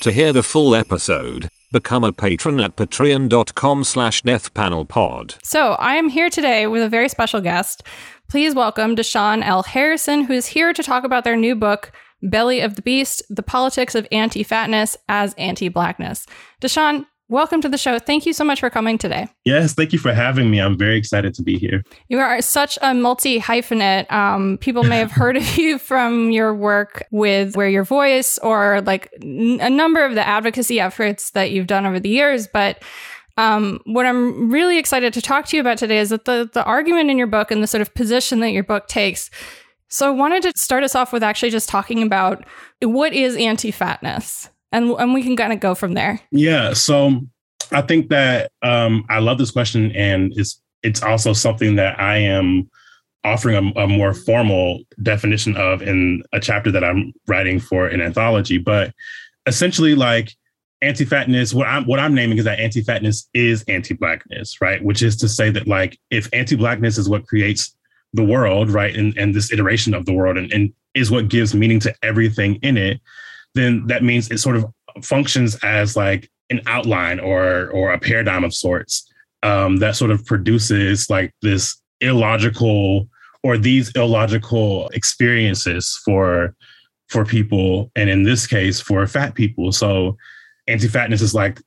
To hear the full episode, become a patron at patreon.com slash deathpanelpod. So I am here today with a very special guest. Please welcome Da'Shaun L. Harrison, who is here to talk about their new book, Belly of the Beast, The Politics of Anti-Fatness as Anti-Blackness. Da'Shaun, welcome to the show. Thank you so much for coming today. Yes, thank you for having me. I'm very excited to be here. You are such a multi hyphenate. Um, people may have heard of you from your work with Wear Your Voice or like n- a number of the advocacy efforts that you've done over the years. But um, what I'm really excited to talk to you about today is that the, the argument in your book and the sort of position that your book takes. So I wanted to start us off with actually just talking about what is anti fatness and and we can kind of go from there. Yeah. So I think that um, I love this question, and it's it's also something that I am offering a, a, more formal definition of in a chapter that I'm writing for an anthology. But essentially, like anti-fatness, what I'm what I'm naming is that anti-fatness is anti-blackness, right? Which is to say that like if anti-blackness is what creates the world, right, and, and this iteration of the world and, and is what gives meaning to everything in it, then that means it sort of functions as like an outline or or a paradigm of sorts um, that sort of produces like this illogical or these illogical experiences for for people and in this case for fat people. So anti-fatness is like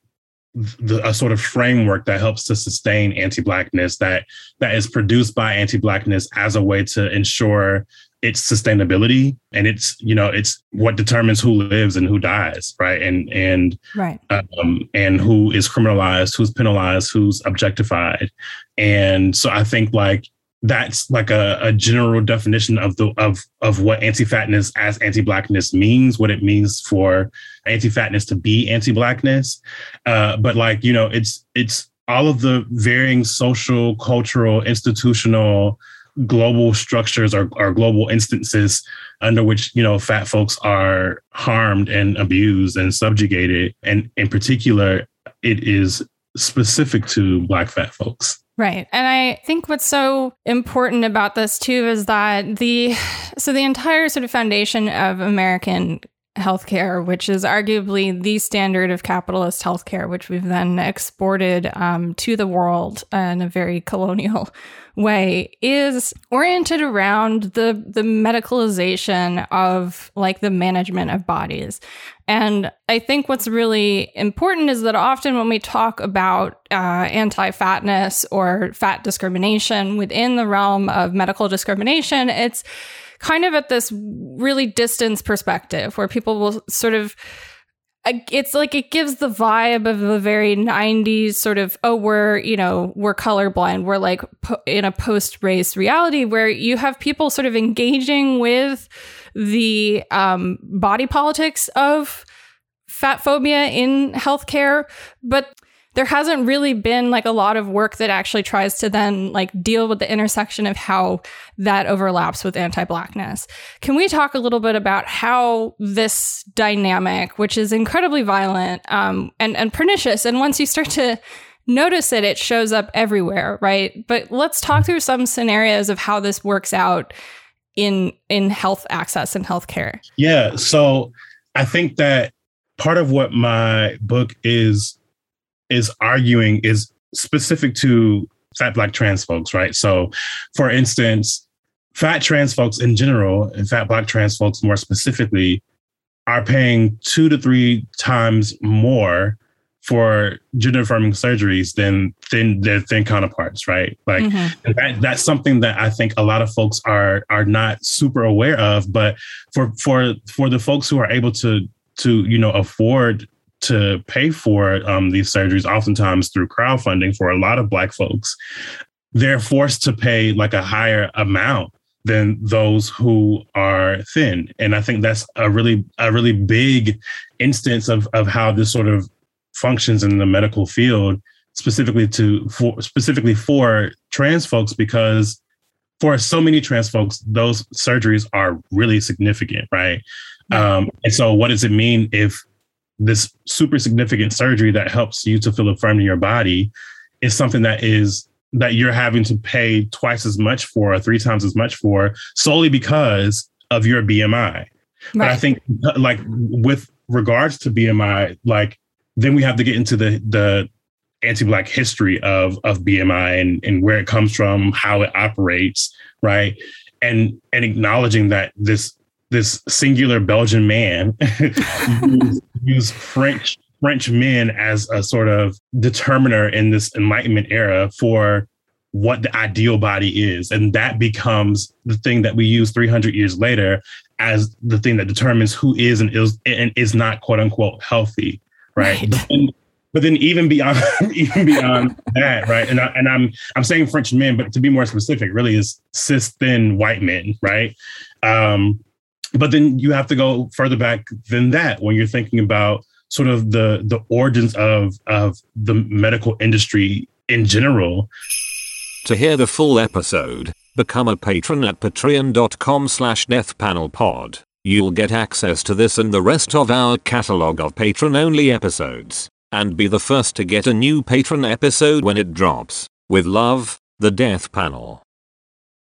the, a sort of framework that helps to sustain anti-blackness that that is produced by anti-blackness as a way to ensure its sustainability and it's you know it's what determines who lives and who dies right? And and right. um, and who is criminalized who's penalized who's objectified. And so i think like that's like a, a general definition of the of of what anti-fatness as anti-blackness means what it means for anti-fatness to be anti-blackness. Uh, but like you know it's it's all of the varying social cultural institutional global structures or, or global instances under which you know fat folks are harmed and abused and subjugated. And in particular it is specific to black fat folks Right. And I think what's so important about this too is that the so the entire sort of foundation of American healthcare, which is arguably the standard of capitalist healthcare, which we've then exported um, to the world in a very colonial way is oriented around the the medicalization of like the management of bodies. And I think what's really important is that often when we talk about uh, anti fatness or fat discrimination within the realm of medical discrimination, it's kind of at this really distance perspective where people will sort of it's like it gives the vibe of a very 90s sort of oh we're you know we're colorblind. We're like in a post race reality where you have people sort of engaging with the um, body politics of fat phobia in healthcare but there hasn't really been like a lot of work that actually tries to then like deal with the intersection of how that overlaps with anti-blackness. Can we talk a little bit about how this dynamic, which is incredibly violent um, and and pernicious, and once you start to notice it, it shows up everywhere, right? But let's talk through some scenarios of how this works out in in health access and healthcare. Yeah, so I think that part of what my book is is arguing is specific to fat black trans folks, right? So, for instance, fat trans folks in general, and fat black trans folks more specifically, are paying two to three times more for gender affirming surgeries than than their thin counterparts, right? Like mm-hmm. that, that's something that I think a lot of folks are are not super aware of. But for for for the folks who are able to to you know afford to pay for um, these surgeries, oftentimes through crowdfunding for a lot of Black folks, they're forced to pay like a higher amount than those who are thin. And I think that's a really a really big instance of of how this sort of functions in the medical field, specifically to for specifically for trans folks, because for so many trans folks, those surgeries are really significant, right? Um, and so, what does it mean if this super significant surgery that helps you to feel affirmed in your body is something that is that you're having to pay twice as much for or three times as much for solely because of your BMI. Right. But I think like with regards to BMI, like then we have to get into the the anti-black history of of BMI and and where it comes from, how it operates, right? And and acknowledging that this this singular Belgian man use, used French French men as a sort of determiner in this Enlightenment era for what the ideal body is. And that becomes the thing that we use 300 years later as the thing that determines who is and is and is not quote unquote healthy. Right. right. But, then, but, then, even beyond even beyond that, right? And I, and I'm I'm saying French men, but to be more specific, really is cis thin white men, right? Um, but then you have to go further back than that when you're thinking about sort of the the origins of of the medical industry in general. To hear the full episode, become a patron at patreon.com slash deathpanelpod. You'll get access to this and the rest of our catalog of patron-only episodes, and be the first to get a new patron episode when it drops. With love, the Death Panel.